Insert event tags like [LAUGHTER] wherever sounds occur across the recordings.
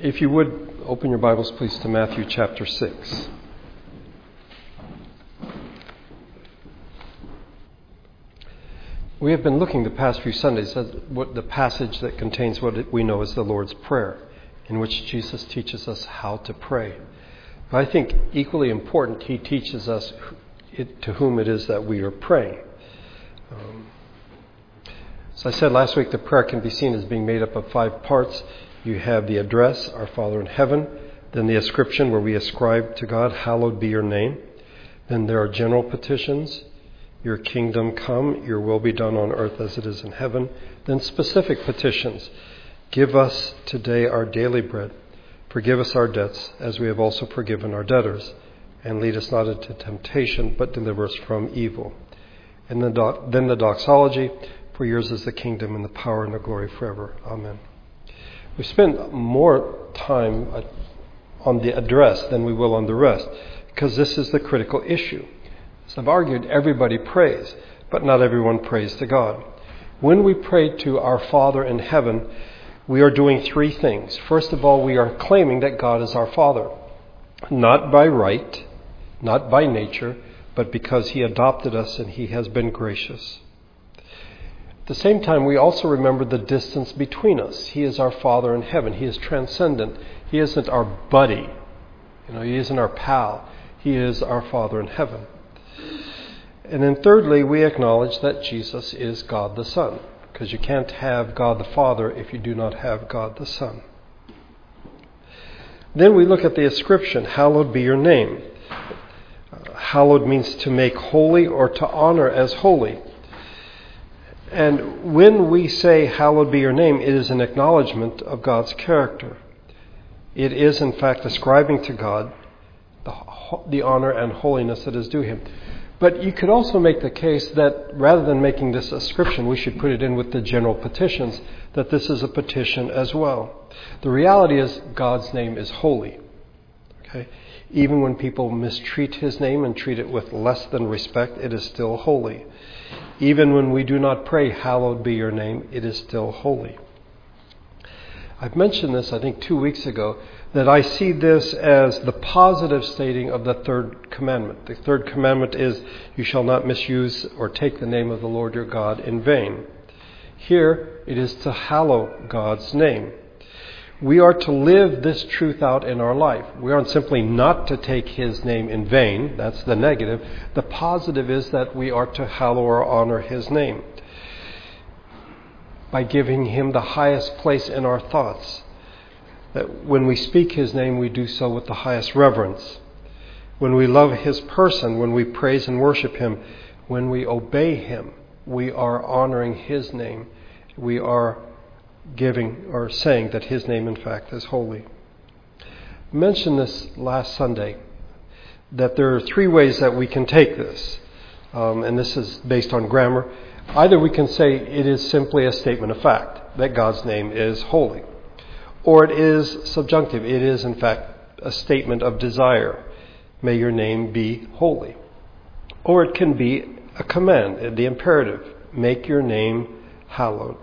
If you would, open your Bibles, please, to Matthew chapter 6. We have been looking the past few Sundays at what the passage that contains what we know as the Lord's Prayer, in which Jesus teaches us how to pray. But I think equally important, he teaches us to whom it is that we are praying. As I said last week, the prayer can be seen as being made up of five parts. You have the address, Our Father in Heaven, then the ascription, where we ascribe to God, Hallowed be your name. Then there are general petitions, Your kingdom come, Your will be done on earth as it is in heaven. Then specific petitions, Give us today our daily bread. Forgive us our debts, as we have also forgiven our debtors. And lead us not into temptation, but deliver us from evil. And then the doxology, for yours is the kingdom and the power and the glory forever. Amen. We spend more time uh, on the address than we will on the rest, because this is the critical issue. As I've argued, everybody prays, but not everyone prays to God. When we pray to our Father in heaven, we are doing three things. First of all, we are claiming that God is our Father, not by right, not by nature, but because He adopted us and He has been gracious. At the same time, we also remember the distance between us. He is our Father in heaven. He is transcendent. He isn't our buddy. You know, He isn't our pal. He is our Father in heaven. And then thirdly, we acknowledge that Jesus is God the Son, because you can't have God the Father if you do not have God the Son. Then we look at the ascription, Hallowed be your name. Uh, hallowed means to make holy or to honor as holy. And when we say, Hallowed be your name, it is an acknowledgement of God's character. It is, in fact, ascribing to God the, the honor and holiness that is due him. But you could also make the case that rather than making this ascription, we should put it in with the general petitions, that this is a petition as well. The reality is God's name is holy. Okay? Even when people mistreat his name and treat it with less than respect, it is still holy. Even when we do not pray, Hallowed be your name, it is still holy. I've mentioned this, I think, two weeks ago, that I see this as the positive stating of the third commandment. The third commandment is, You shall not misuse or take the name of the Lord your God in vain. Here, it is to hallow God's name we are to live this truth out in our life. We aren't simply not to take His name in vain. That's the negative. The positive is that we are to hallow or honor His name by giving Him the highest place in our thoughts. That when we speak His name, we do so with the highest reverence. When we love His person, when we praise and worship Him, when we obey Him, we are honoring His name. We are giving or saying that his name, in fact, is holy. I mentioned this last Sunday that there are three ways that we can take this, um, and this is based on grammar. Either we can say it is simply a statement of fact that God's name is holy, or it is subjunctive. It is, in fact, a statement of desire. May your name be holy. Or it can be a command, the imperative. Make your name hallowed.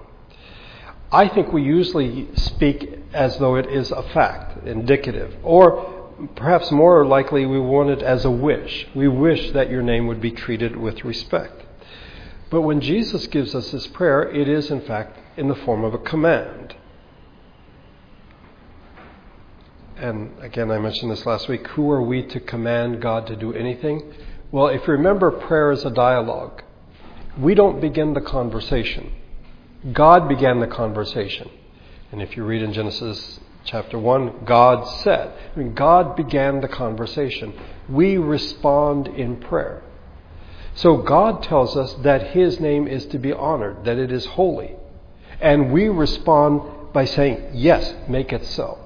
I think we usually speak as though it is a fact, indicative, or perhaps more likely we want it as a wish. We wish that your name would be treated with respect. But when Jesus gives us this prayer, it is in fact in the form of a command. And again, I mentioned this last week. Who are we to command God to do anything? Well, if you remember, prayer is a dialogue. We don't begin the conversation. God began the conversation. And if you read in Genesis chapter 1, God said. I mean, God began the conversation. We respond in prayer. So God tells us that His name is to be honored, that it is holy. And we respond by saying, Yes, make it so.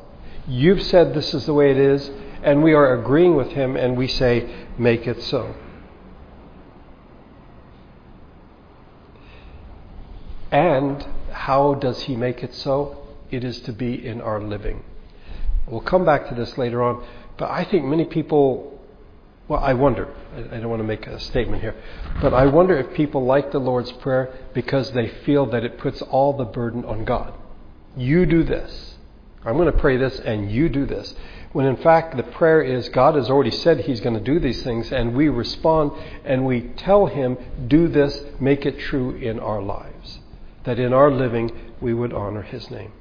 You've said this is the way it is, and we are agreeing with Him, and we say, Make it so. And how does He make it so? It is to be in our living. We'll come back to this later on, but I think many people, well, I wonder, I don't want to make a statement here, but I wonder if people like the Lord's Prayer because they feel that it puts all the burden on God. You do this. I'm going to pray this and you do this. When in fact the prayer is God has already said He's going to do these things, and we respond and we tell Him, do this, make it true in our lives. That in our living we would honor His name.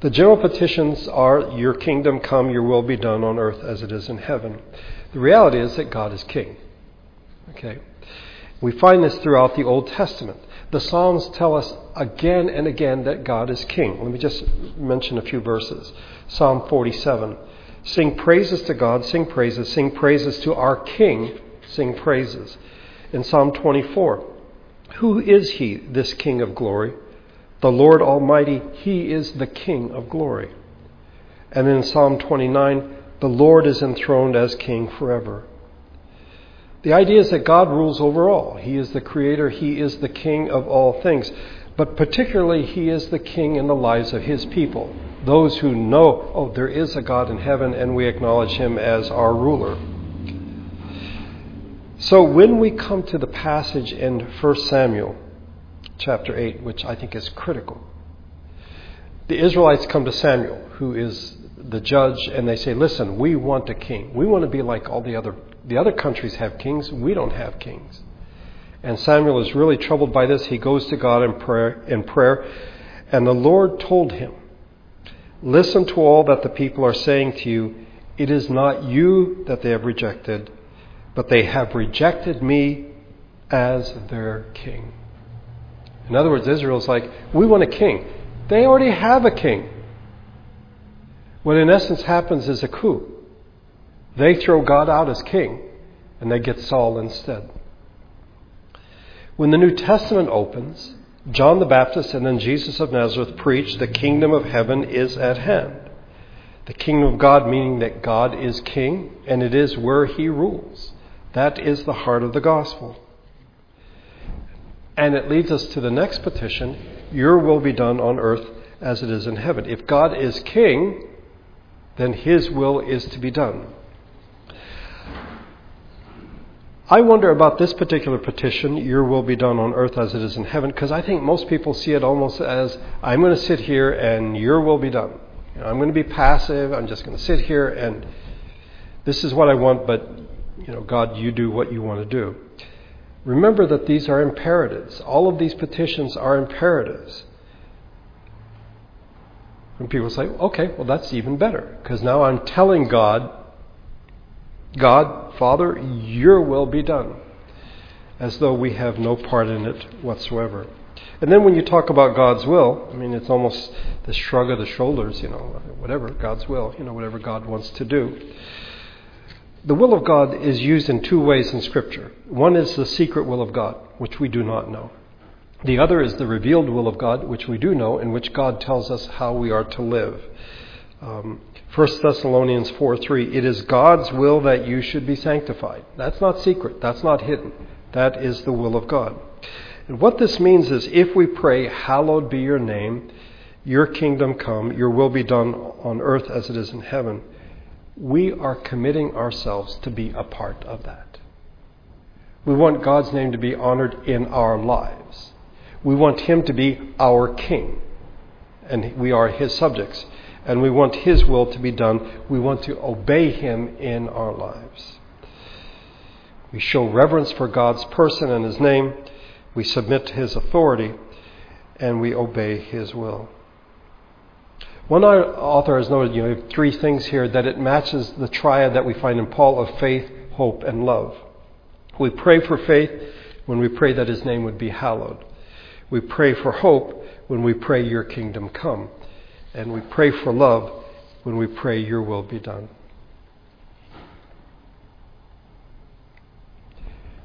The general petitions are, Your kingdom come, your will be done on earth as it is in heaven. The reality is that God is king. Okay? We find this throughout the Old Testament. The Psalms tell us again and again that God is king. Let me just mention a few verses. Psalm 47. Sing praises to God, sing praises, sing praises to our king, sing praises. In Psalm 24, who is he, this king of glory? The Lord Almighty, he is the king of glory. And in Psalm 29, the Lord is enthroned as king forever. The idea is that God rules over all. He is the creator, He is the king of all things. But particularly, He is the king in the lives of His people. Those who know, oh, there is a God in heaven, and we acknowledge Him as our ruler. So when we come to the passage in 1 Samuel chapter 8, which I think is critical, the Israelites come to Samuel, who is the judge, and they say, Listen, we want a king. We want to be like all the other the other countries have kings, we don't have kings. And Samuel is really troubled by this. He goes to God in prayer, in prayer, and the Lord told him, Listen to all that the people are saying to you. It is not you that they have rejected, but they have rejected me as their king. In other words, Israel's like, We want a king. They already have a king. What in essence happens is a coup. They throw God out as king, and they get Saul instead. When the New Testament opens, John the Baptist and then Jesus of Nazareth preach the kingdom of heaven is at hand. The kingdom of God, meaning that God is king, and it is where he rules. That is the heart of the gospel. And it leads us to the next petition Your will be done on earth as it is in heaven. If God is king, then his will is to be done. I wonder about this particular petition, Your will be done on earth as it is in heaven, because I think most people see it almost as I'm going to sit here and Your will be done. You know, I'm going to be passive. I'm just going to sit here and this is what I want, but you know, God, you do what you want to do. Remember that these are imperatives. All of these petitions are imperatives. And people say, okay, well, that's even better, because now I'm telling God God, Father, your will be done, as though we have no part in it whatsoever. And then when you talk about God's will, I mean, it's almost the shrug of the shoulders, you know, whatever, God's will, you know, whatever God wants to do. The will of God is used in two ways in Scripture. One is the secret will of God, which we do not know. The other is the revealed will of God, which we do know, in which God tells us how we are to live. Um, 1 Thessalonians 4 3, it is God's will that you should be sanctified. That's not secret, that's not hidden. That is the will of God. And what this means is if we pray, Hallowed be your name, your kingdom come, your will be done on earth as it is in heaven, we are committing ourselves to be a part of that. We want God's name to be honored in our lives. We want Him to be our King, and we are His subjects and we want His will to be done. We want to obey Him in our lives. We show reverence for God's person and His name. We submit to His authority, and we obey His will. One author has noted, you know, three things here that it matches the triad that we find in Paul of faith, hope, and love. We pray for faith when we pray that His name would be hallowed. We pray for hope when we pray, Your kingdom come. And we pray for love when we pray, Your will be done.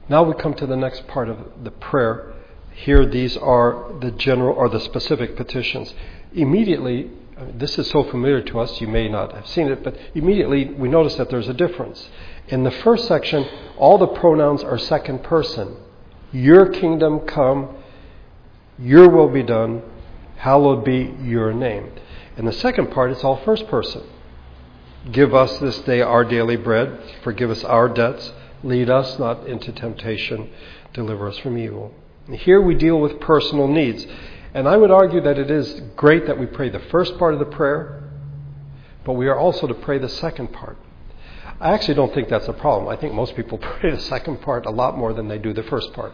Now we come to the next part of the prayer. Here, these are the general or the specific petitions. Immediately, Uh, this is so familiar to us, you may not have seen it, but immediately we notice that there's a difference. In the first section, all the pronouns are second person. Your kingdom come, your will be done, hallowed be your name. In the second part, it's all first person. Give us this day our daily bread. Forgive us our debts. Lead us not into temptation. Deliver us from evil. Here we deal with personal needs. And I would argue that it is great that we pray the first part of the prayer, but we are also to pray the second part. I actually don't think that's a problem. I think most people [LAUGHS] pray the second part a lot more than they do the first part.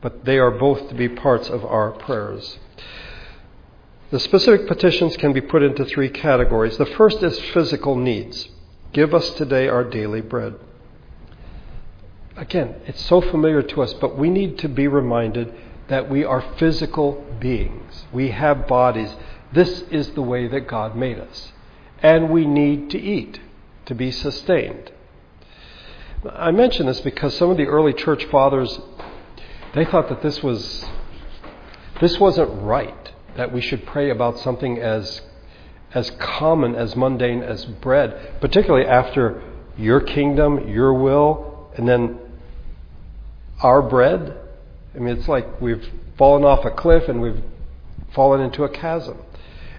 But they are both to be parts of our prayers. The specific petitions can be put into three categories. The first is physical needs. Give us today our daily bread. Again, it's so familiar to us, but we need to be reminded that we are physical beings. We have bodies. This is the way that God made us. And we need to eat to be sustained. I mention this because some of the early church fathers they thought that this was this wasn't right that we should pray about something as as common as mundane as bread, particularly after your kingdom, your will, and then our bread. I mean, it's like we've fallen off a cliff and we've fallen into a chasm.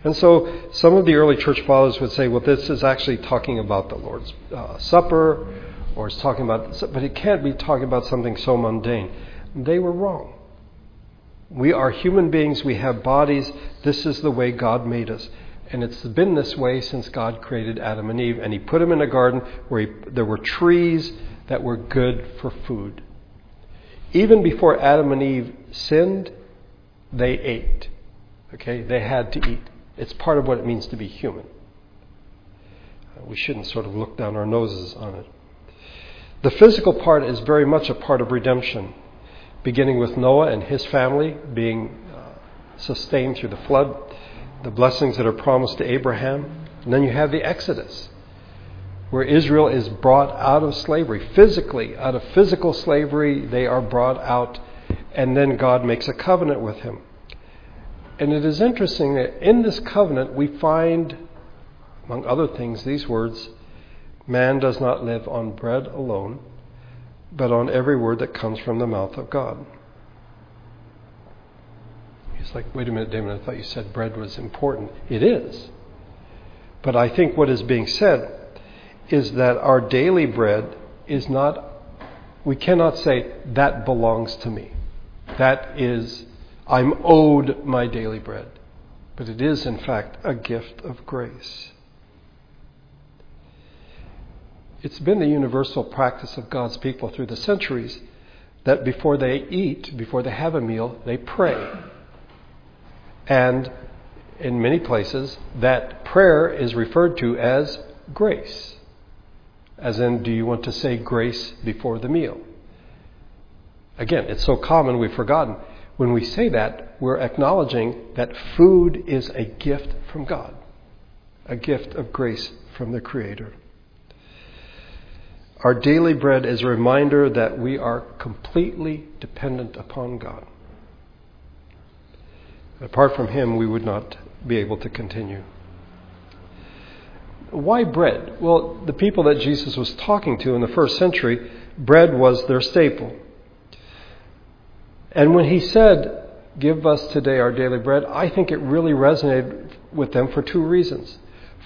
And so some of the early church fathers would say, well, this is actually talking about the Lord's uh, Supper, or it's talking about, but it can't be talking about something so mundane. They were wrong. We are human beings, we have bodies. This is the way God made us. And it's been this way since God created Adam and Eve. And He put them in a garden where he, there were trees that were good for food. Even before Adam and Eve sinned, they ate. Okay? They had to eat. It's part of what it means to be human. Uh, we shouldn't sort of look down our noses on it. The physical part is very much a part of redemption, beginning with Noah and his family being uh, sustained through the flood, the blessings that are promised to Abraham. And then you have the Exodus, where Israel is brought out of slavery. Physically, out of physical slavery, they are brought out, and then God makes a covenant with him. And it is interesting that in this covenant we find, among other things, these words Man does not live on bread alone, but on every word that comes from the mouth of God. He's like, wait a minute, Damon, I thought you said bread was important. It is. But I think what is being said is that our daily bread is not, we cannot say, that belongs to me. That is I'm owed my daily bread. But it is, in fact, a gift of grace. It's been the universal practice of God's people through the centuries that before they eat, before they have a meal, they pray. And in many places, that prayer is referred to as grace. As in, do you want to say grace before the meal? Again, it's so common we've forgotten. When we say that, we're acknowledging that food is a gift from God, a gift of grace from the Creator. Our daily bread is a reminder that we are completely dependent upon God. Apart from Him, we would not be able to continue. Why bread? Well, the people that Jesus was talking to in the first century, bread was their staple. And when he said, Give us today our daily bread, I think it really resonated with them for two reasons.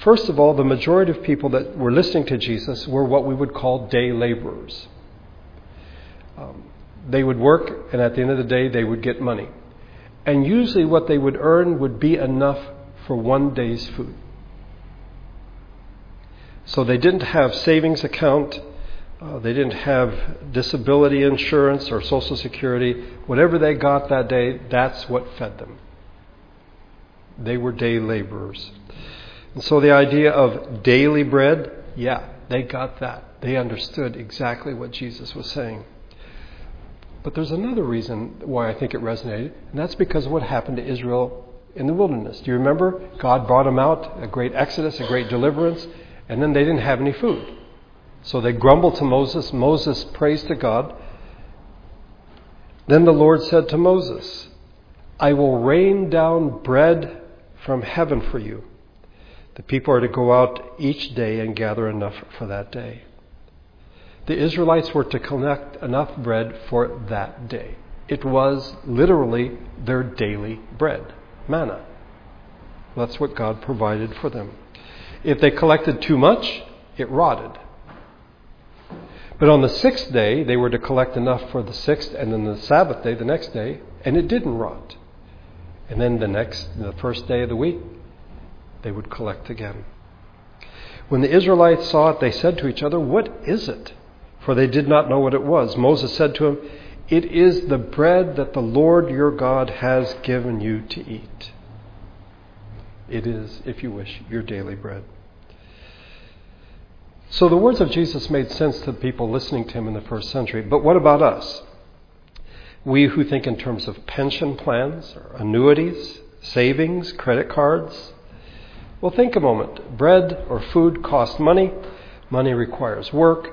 First of all, the majority of people that were listening to Jesus were what we would call day laborers. Um, they would work, and at the end of the day, they would get money. And usually, what they would earn would be enough for one day's food. So they didn't have savings account uh, they didn't have disability insurance or Social Security. Whatever they got that day, that's what fed them. They were day laborers. And so the idea of daily bread, yeah, they got that. They understood exactly what Jesus was saying. But there's another reason why I think it resonated, and that's because of what happened to Israel in the wilderness. Do you remember? God brought them out, a great exodus, a great deliverance, and then they didn't have any food. So they grumbled to Moses. Moses prays to God. Then the Lord said to Moses, I will rain down bread from heaven for you. The people are to go out each day and gather enough for that day. The Israelites were to collect enough bread for that day. It was literally their daily bread, manna. That's what God provided for them. If they collected too much, it rotted. But on the sixth day, they were to collect enough for the sixth, and then the Sabbath day, the next day, and it didn't rot. And then the next, the first day of the week, they would collect again. When the Israelites saw it, they said to each other, What is it? For they did not know what it was. Moses said to him, It is the bread that the Lord your God has given you to eat. It is, if you wish, your daily bread. So the words of Jesus made sense to the people listening to him in the first century. But what about us? We who think in terms of pension plans, or annuities, savings, credit cards. Well, think a moment. Bread or food costs money. Money requires work.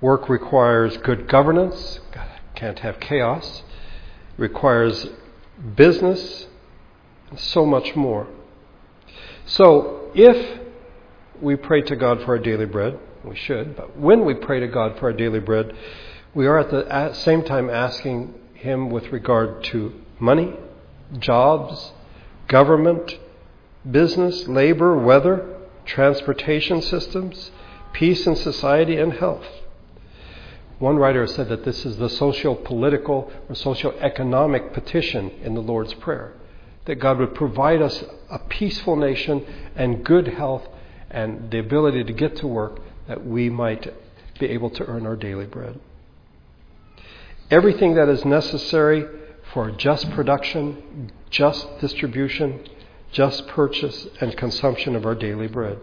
Work requires good governance. Can't have chaos. Requires business. And so much more. So, if we pray to God for our daily bread. We should. But when we pray to God for our daily bread, we are at the same time asking Him with regard to money, jobs, government, business, labor, weather, transportation systems, peace in society, and health. One writer said that this is the social political or social economic petition in the Lord's Prayer that God would provide us a peaceful nation and good health and the ability to get to work that we might be able to earn our daily bread. Everything that is necessary for just production, just distribution, just purchase, and consumption of our daily bread.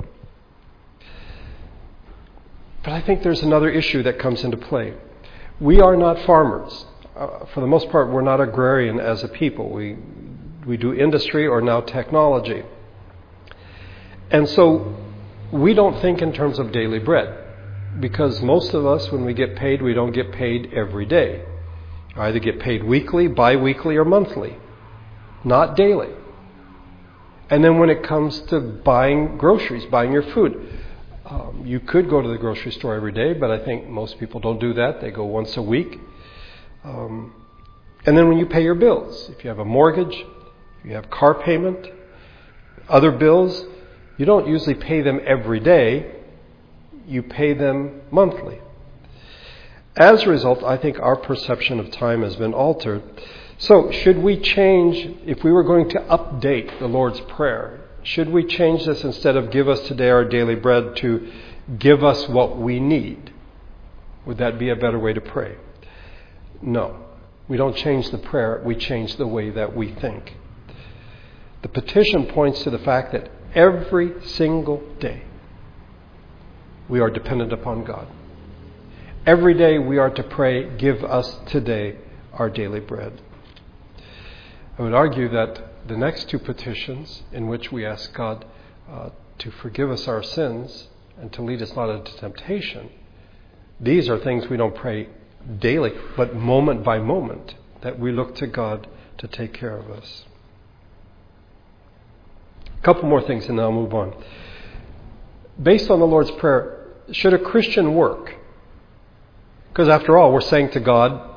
But I think there's another issue that comes into play. We are not farmers. Uh, for the most part, we're not agrarian as a people. We, we do industry or now technology. And so we don't think in terms of daily bread because most of us, when we get paid, we don't get paid every day. We either get paid weekly, bi weekly, or monthly, not daily. And then when it comes to buying groceries, buying your food, um, you could go to the grocery store every day, but I think most people don't do that. They go once a week. Um, and then when you pay your bills, if you have a mortgage, if you have car payment, other bills, you don't usually pay them every day, you pay them monthly. As a result, I think our perception of time has been altered. So, should we change, if we were going to update the Lord's Prayer, should we change this instead of give us today our daily bread to give us what we need? Would that be a better way to pray? No. We don't change the prayer, we change the way that we think. The petition points to the fact that Every single day, we are dependent upon God. Every day we are to pray, Give us today our daily bread. I would argue that the next two petitions, in which we ask God uh, to forgive us our sins and to lead us not into temptation, these are things we don't pray daily, but moment by moment, that we look to God to take care of us. Couple more things and then I'll move on. Based on the Lord's Prayer, should a Christian work? Because after all, we're saying to God,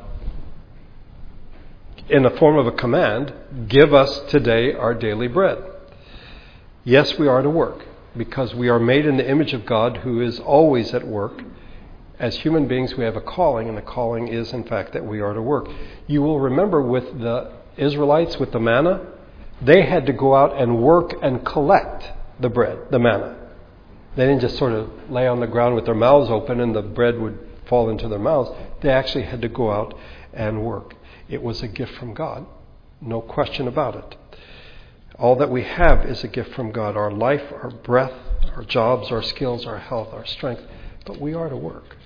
in the form of a command, give us today our daily bread. Yes, we are to work because we are made in the image of God who is always at work. As human beings, we have a calling, and the calling is, in fact, that we are to work. You will remember with the Israelites, with the manna, they had to go out and work and collect the bread, the manna. They didn't just sort of lay on the ground with their mouths open and the bread would fall into their mouths. They actually had to go out and work. It was a gift from God, no question about it. All that we have is a gift from God our life, our breath, our jobs, our skills, our health, our strength. But we are to work.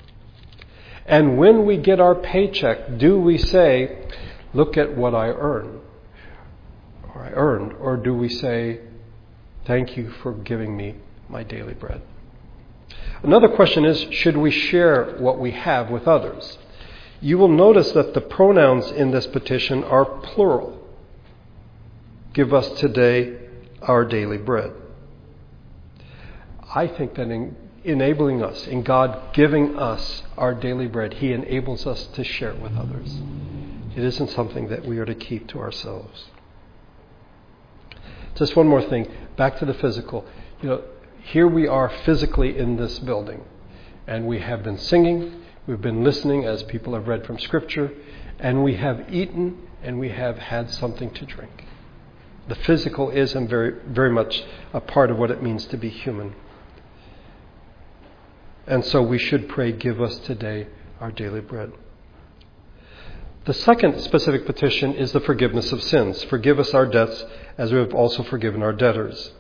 And when we get our paycheck, do we say, Look at what I earn? Or I earned? Or do we say, Thank you for giving me my daily bread? Another question is Should we share what we have with others? You will notice that the pronouns in this petition are plural. Give us today our daily bread. I think that in enabling us, in God giving us our daily bread, He enables us to share it with others. It isn't something that we are to keep to ourselves. Just one more thing, back to the physical. You know, here we are physically in this building, and we have been singing, we've been listening as people have read from Scripture, and we have eaten and we have had something to drink. The physical is and very, very much a part of what it means to be human. And so we should pray, Give us today our daily bread. The second specific petition is the forgiveness of sins. Forgive us our debts as we have also forgiven our debtors.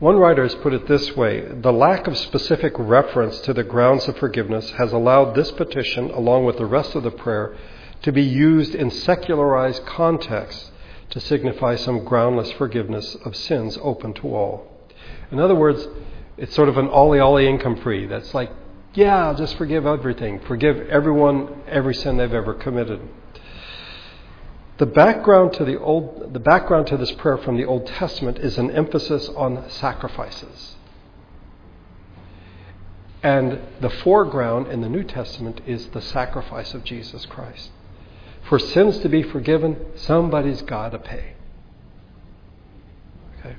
One writer has put it this way The lack of specific reference to the grounds of forgiveness has allowed this petition, along with the rest of the prayer, to be used in secularized contexts to signify some groundless forgiveness of sins open to all. In other words, it's sort of an ollie ollie income free. That's like, yeah, I'll just forgive everything. Forgive everyone every sin they've ever committed. The background to the old the background to this prayer from the Old Testament is an emphasis on sacrifices. And the foreground in the New Testament is the sacrifice of Jesus Christ. For sins to be forgiven, somebody's got to pay. Okay?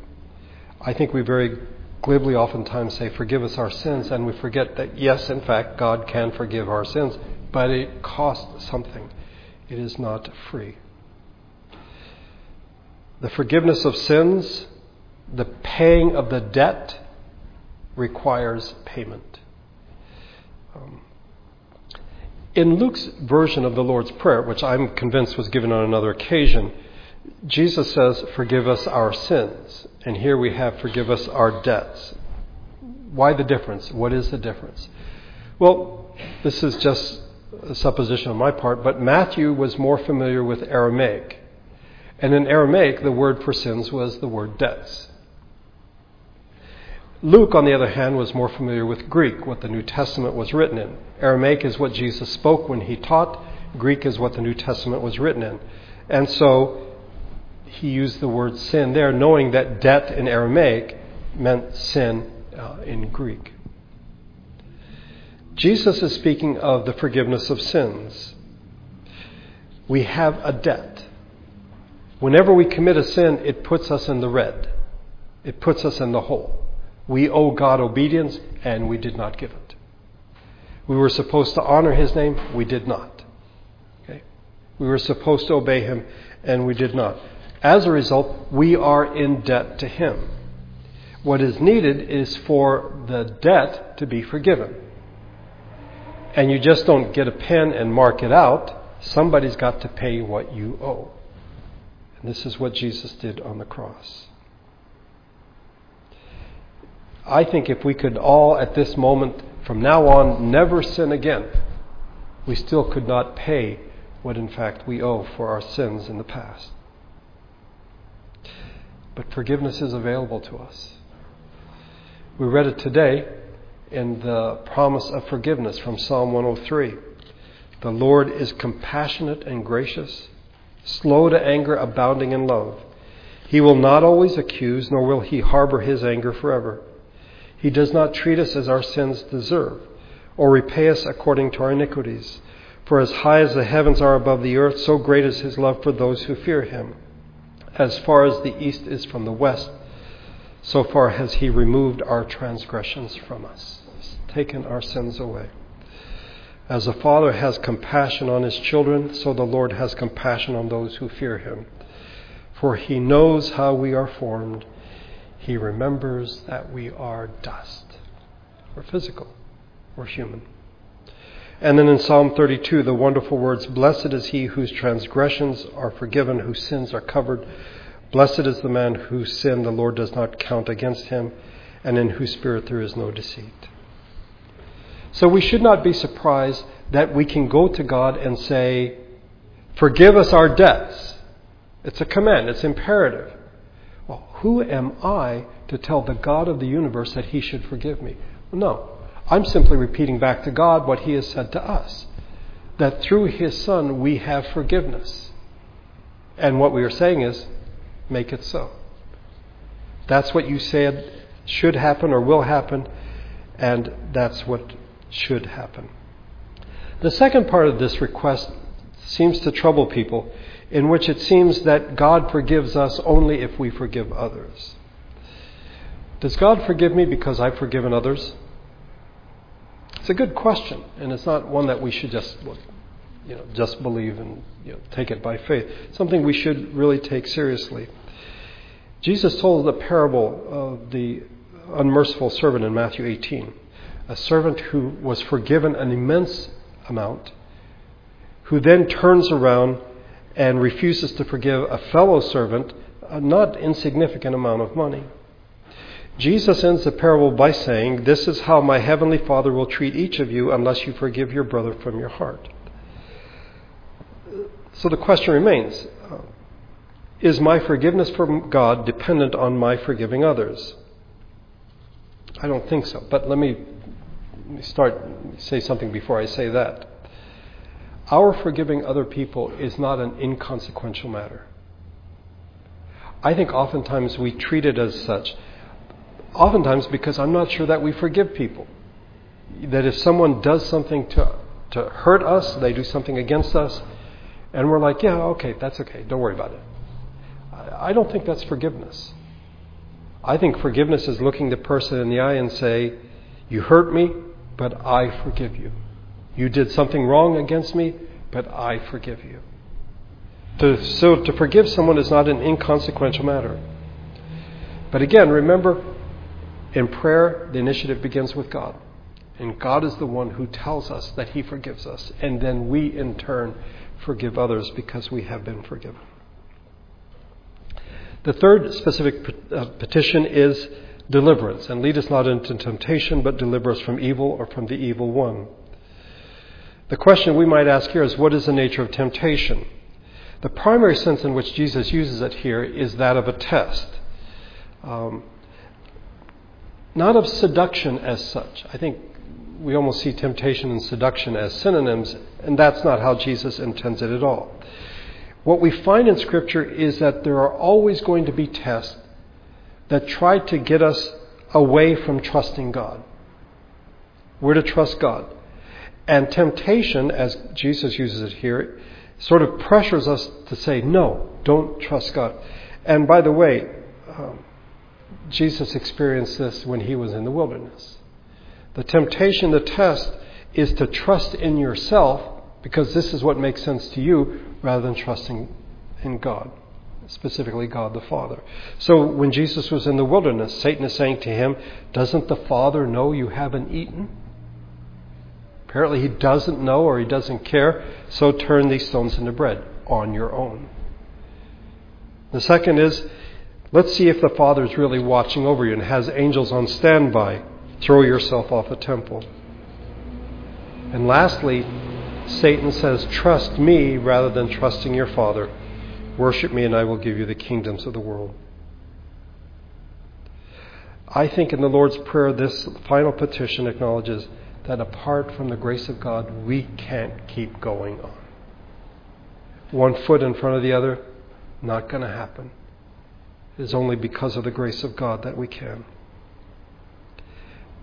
I think we very glibly oftentimes say, Forgive us our sins, and we forget that, yes, in fact, God can forgive our sins, but it costs something. It is not free. The forgiveness of sins, the paying of the debt, requires payment. Um, in Luke's version of the Lord's Prayer, which I'm convinced was given on another occasion, Jesus says, Forgive us our sins. And here we have, Forgive us our debts. Why the difference? What is the difference? Well, this is just a supposition on my part, but Matthew was more familiar with Aramaic. And in Aramaic, the word for sins was the word debts. Luke, on the other hand, was more familiar with Greek, what the New Testament was written in. Aramaic is what Jesus spoke when he taught, Greek is what the New Testament was written in. And so he used the word sin there, knowing that debt in Aramaic meant sin uh, in Greek. Jesus is speaking of the forgiveness of sins. We have a debt. Whenever we commit a sin, it puts us in the red. It puts us in the hole. We owe God obedience, and we did not give it. We were supposed to honor His name, we did not. Okay? We were supposed to obey Him, and we did not. As a result, we are in debt to Him. What is needed is for the debt to be forgiven. And you just don't get a pen and mark it out. Somebody's got to pay what you owe. And this is what Jesus did on the cross. I think if we could all, at this moment, from now on, never sin again, we still could not pay what in fact we owe for our sins in the past. But forgiveness is available to us. We read it today in the promise of forgiveness from Psalm 103. The Lord is compassionate and gracious, slow to anger, abounding in love. He will not always accuse, nor will he harbor his anger forever. He does not treat us as our sins deserve, or repay us according to our iniquities. For as high as the heavens are above the earth, so great is his love for those who fear him. As far as the east is from the west, so far has He removed our transgressions from us, He's taken our sins away. As a father has compassion on his children, so the Lord has compassion on those who fear Him. For He knows how we are formed, He remembers that we are dust. We're physical, we're human. And then in Psalm 32, the wonderful words Blessed is he whose transgressions are forgiven, whose sins are covered. Blessed is the man whose sin the Lord does not count against him, and in whose spirit there is no deceit. So we should not be surprised that we can go to God and say, Forgive us our debts. It's a command, it's imperative. Well, who am I to tell the God of the universe that he should forgive me? no. I'm simply repeating back to God what He has said to us that through His Son we have forgiveness. And what we are saying is, make it so. That's what you said should happen or will happen, and that's what should happen. The second part of this request seems to trouble people, in which it seems that God forgives us only if we forgive others. Does God forgive me because I've forgiven others? It's a good question, and it's not one that we should just, you know, just believe and you know, take it by faith. something we should really take seriously. Jesus told the parable of the unmerciful servant in Matthew 18, a servant who was forgiven an immense amount, who then turns around and refuses to forgive a fellow servant a not insignificant amount of money. Jesus ends the parable by saying, This is how my heavenly Father will treat each of you unless you forgive your brother from your heart. So the question remains uh, Is my forgiveness from God dependent on my forgiving others? I don't think so. But let me start say something before I say that. Our forgiving other people is not an inconsequential matter. I think oftentimes we treat it as such. Oftentimes because I'm not sure that we forgive people. That if someone does something to, to hurt us, they do something against us, and we're like, yeah, okay, that's okay, don't worry about it. I don't think that's forgiveness. I think forgiveness is looking the person in the eye and say, You hurt me, but I forgive you. You did something wrong against me, but I forgive you. To, so to forgive someone is not an inconsequential matter. But again, remember, in prayer, the initiative begins with God. And God is the one who tells us that He forgives us. And then we, in turn, forgive others because we have been forgiven. The third specific uh, petition is deliverance. And lead us not into temptation, but deliver us from evil or from the evil one. The question we might ask here is what is the nature of temptation? The primary sense in which Jesus uses it here is that of a test. Um, not of seduction as such. I think we almost see temptation and seduction as synonyms, and that's not how Jesus intends it at all. What we find in Scripture is that there are always going to be tests that try to get us away from trusting God. We're to trust God. And temptation, as Jesus uses it here, sort of pressures us to say, no, don't trust God. And by the way, um, Jesus experienced this when he was in the wilderness. The temptation, the test, is to trust in yourself because this is what makes sense to you rather than trusting in God, specifically God the Father. So when Jesus was in the wilderness, Satan is saying to him, Doesn't the Father know you haven't eaten? Apparently he doesn't know or he doesn't care, so turn these stones into bread on your own. The second is, let's see if the Father is really watching over you and has angels on standby. Throw yourself off a temple. And lastly, Satan says, Trust me rather than trusting your Father. Worship me, and I will give you the kingdoms of the world. I think in the Lord's Prayer, this final petition acknowledges that apart from the grace of God, we can't keep going on. One foot in front of the other, not going to happen. It is only because of the grace of God that we can.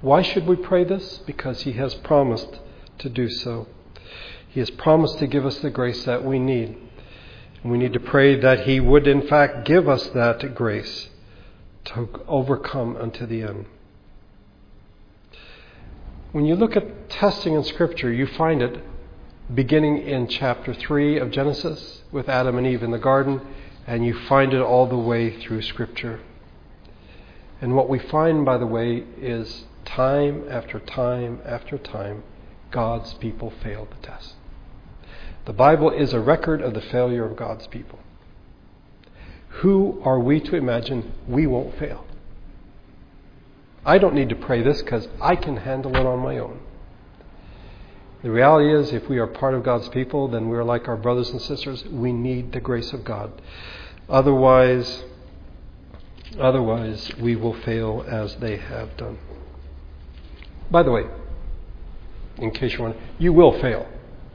Why should we pray this? Because He has promised to do so. He has promised to give us the grace that we need. And we need to pray that He would, in fact, give us that grace to overcome unto the end. When you look at testing in Scripture, you find it beginning in chapter 3 of Genesis with Adam and Eve in the garden, and you find it all the way through Scripture. And what we find, by the way, is time after time after time, God's people failed the test. The Bible is a record of the failure of God's people. Who are we to imagine we won't fail? I don't need to pray this because I can handle it on my own. The reality is, if we are part of God's people, then we are like our brothers and sisters. We need the grace of God. Otherwise, otherwise we will fail as they have done. By the way, in case you're wondering, you will fail.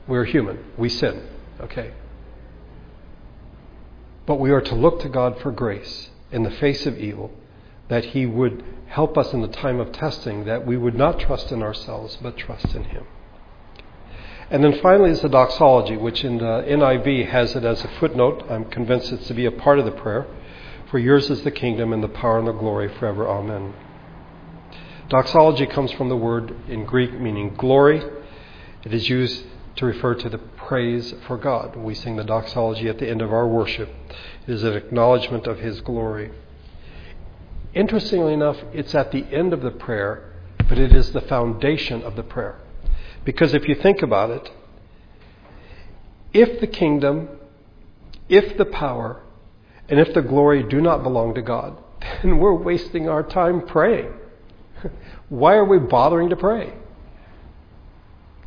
We're human. We sin. Okay? But we are to look to God for grace in the face of evil, that He would help us in the time of testing, that we would not trust in ourselves, but trust in Him. And then finally is the doxology, which in the NIV has it as a footnote. I'm convinced it's to be a part of the prayer. For yours is the kingdom and the power and the glory forever. Amen. Doxology comes from the word in Greek meaning glory. It is used to refer to the praise for God. We sing the doxology at the end of our worship. It is an acknowledgement of His glory. Interestingly enough, it's at the end of the prayer, but it is the foundation of the prayer. Because if you think about it, if the kingdom, if the power, and if the glory do not belong to God, [LAUGHS] then we're wasting our time praying. [LAUGHS] Why are we bothering to pray?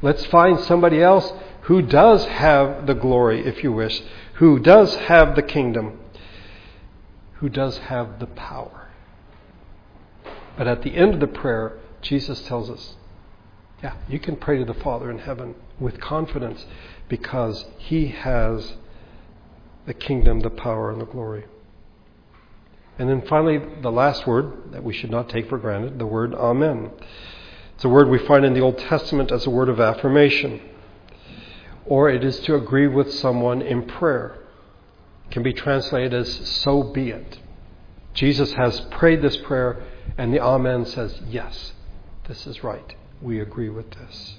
Let's find somebody else who does have the glory, if you wish, who does have the kingdom, who does have the power. But at the end of the prayer, Jesus tells us, yeah, you can pray to the Father in heaven with confidence because He has the kingdom, the power, and the glory. And then finally, the last word that we should not take for granted, the word Amen. It's a word we find in the Old Testament as a word of affirmation, or it is to agree with someone in prayer. It can be translated as so be it. Jesus has prayed this prayer, and the Amen says, Yes, this is right. We agree with this.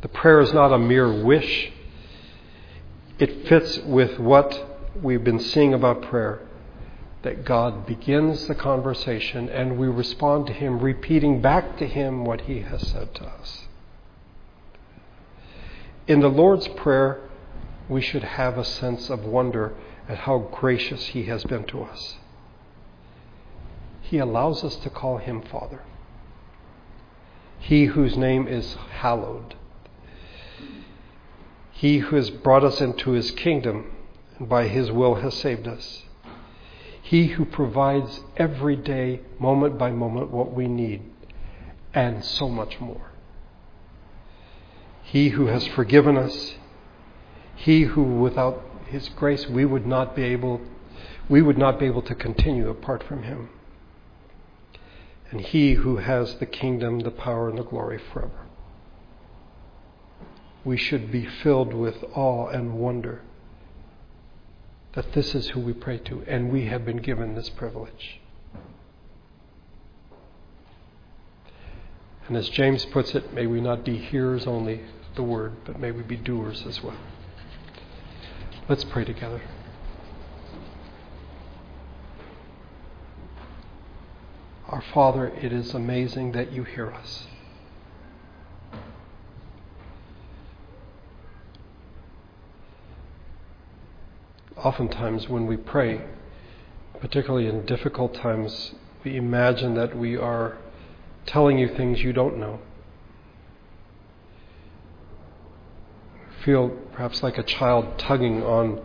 The prayer is not a mere wish, it fits with what we've been seeing about prayer that God begins the conversation and we respond to Him, repeating back to Him what He has said to us. In the Lord's Prayer, we should have a sense of wonder at how gracious He has been to us. He allows us to call Him Father. He whose name is hallowed. He who has brought us into His kingdom and by His will has saved us. He who provides every day, moment by moment, what we need, and so much more. He who has forgiven us, he who without his grace we would not be able we would not be able to continue apart from him. And he who has the kingdom, the power, and the glory forever. We should be filled with awe and wonder that this is who we pray to, and we have been given this privilege. And as James puts it, may we not be hearers only the word, but may we be doers as well. Let's pray together. Our Father, it is amazing that you hear us. oftentimes when we pray, particularly in difficult times, we imagine that we are telling you things you don't know. Feel perhaps like a child tugging on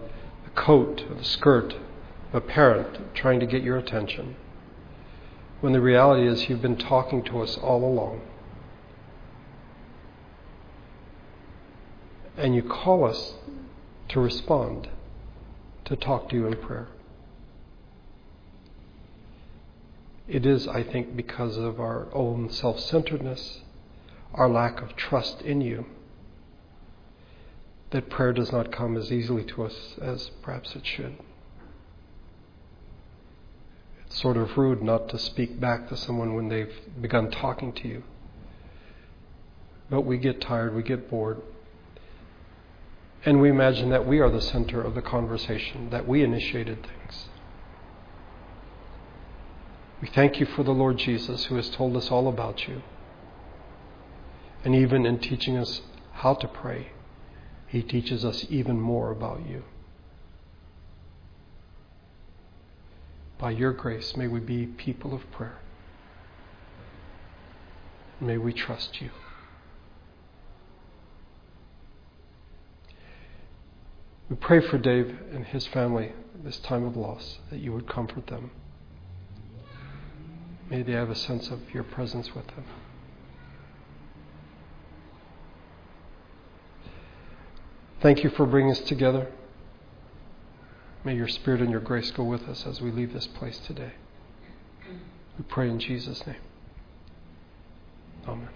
the coat or the skirt of a parent trying to get your attention. When the reality is you've been talking to us all along. And you call us to respond to talk to you in prayer. It is, I think, because of our own self centeredness, our lack of trust in you, that prayer does not come as easily to us as perhaps it should. Sort of rude not to speak back to someone when they've begun talking to you. But we get tired, we get bored. And we imagine that we are the center of the conversation, that we initiated things. We thank you for the Lord Jesus who has told us all about you. And even in teaching us how to pray, he teaches us even more about you. By your grace, may we be people of prayer. May we trust you. We pray for Dave and his family this time of loss, that you would comfort them. May they have a sense of your presence with them. Thank you for bringing us together. May your Spirit and your grace go with us as we leave this place today. We pray in Jesus' name. Amen.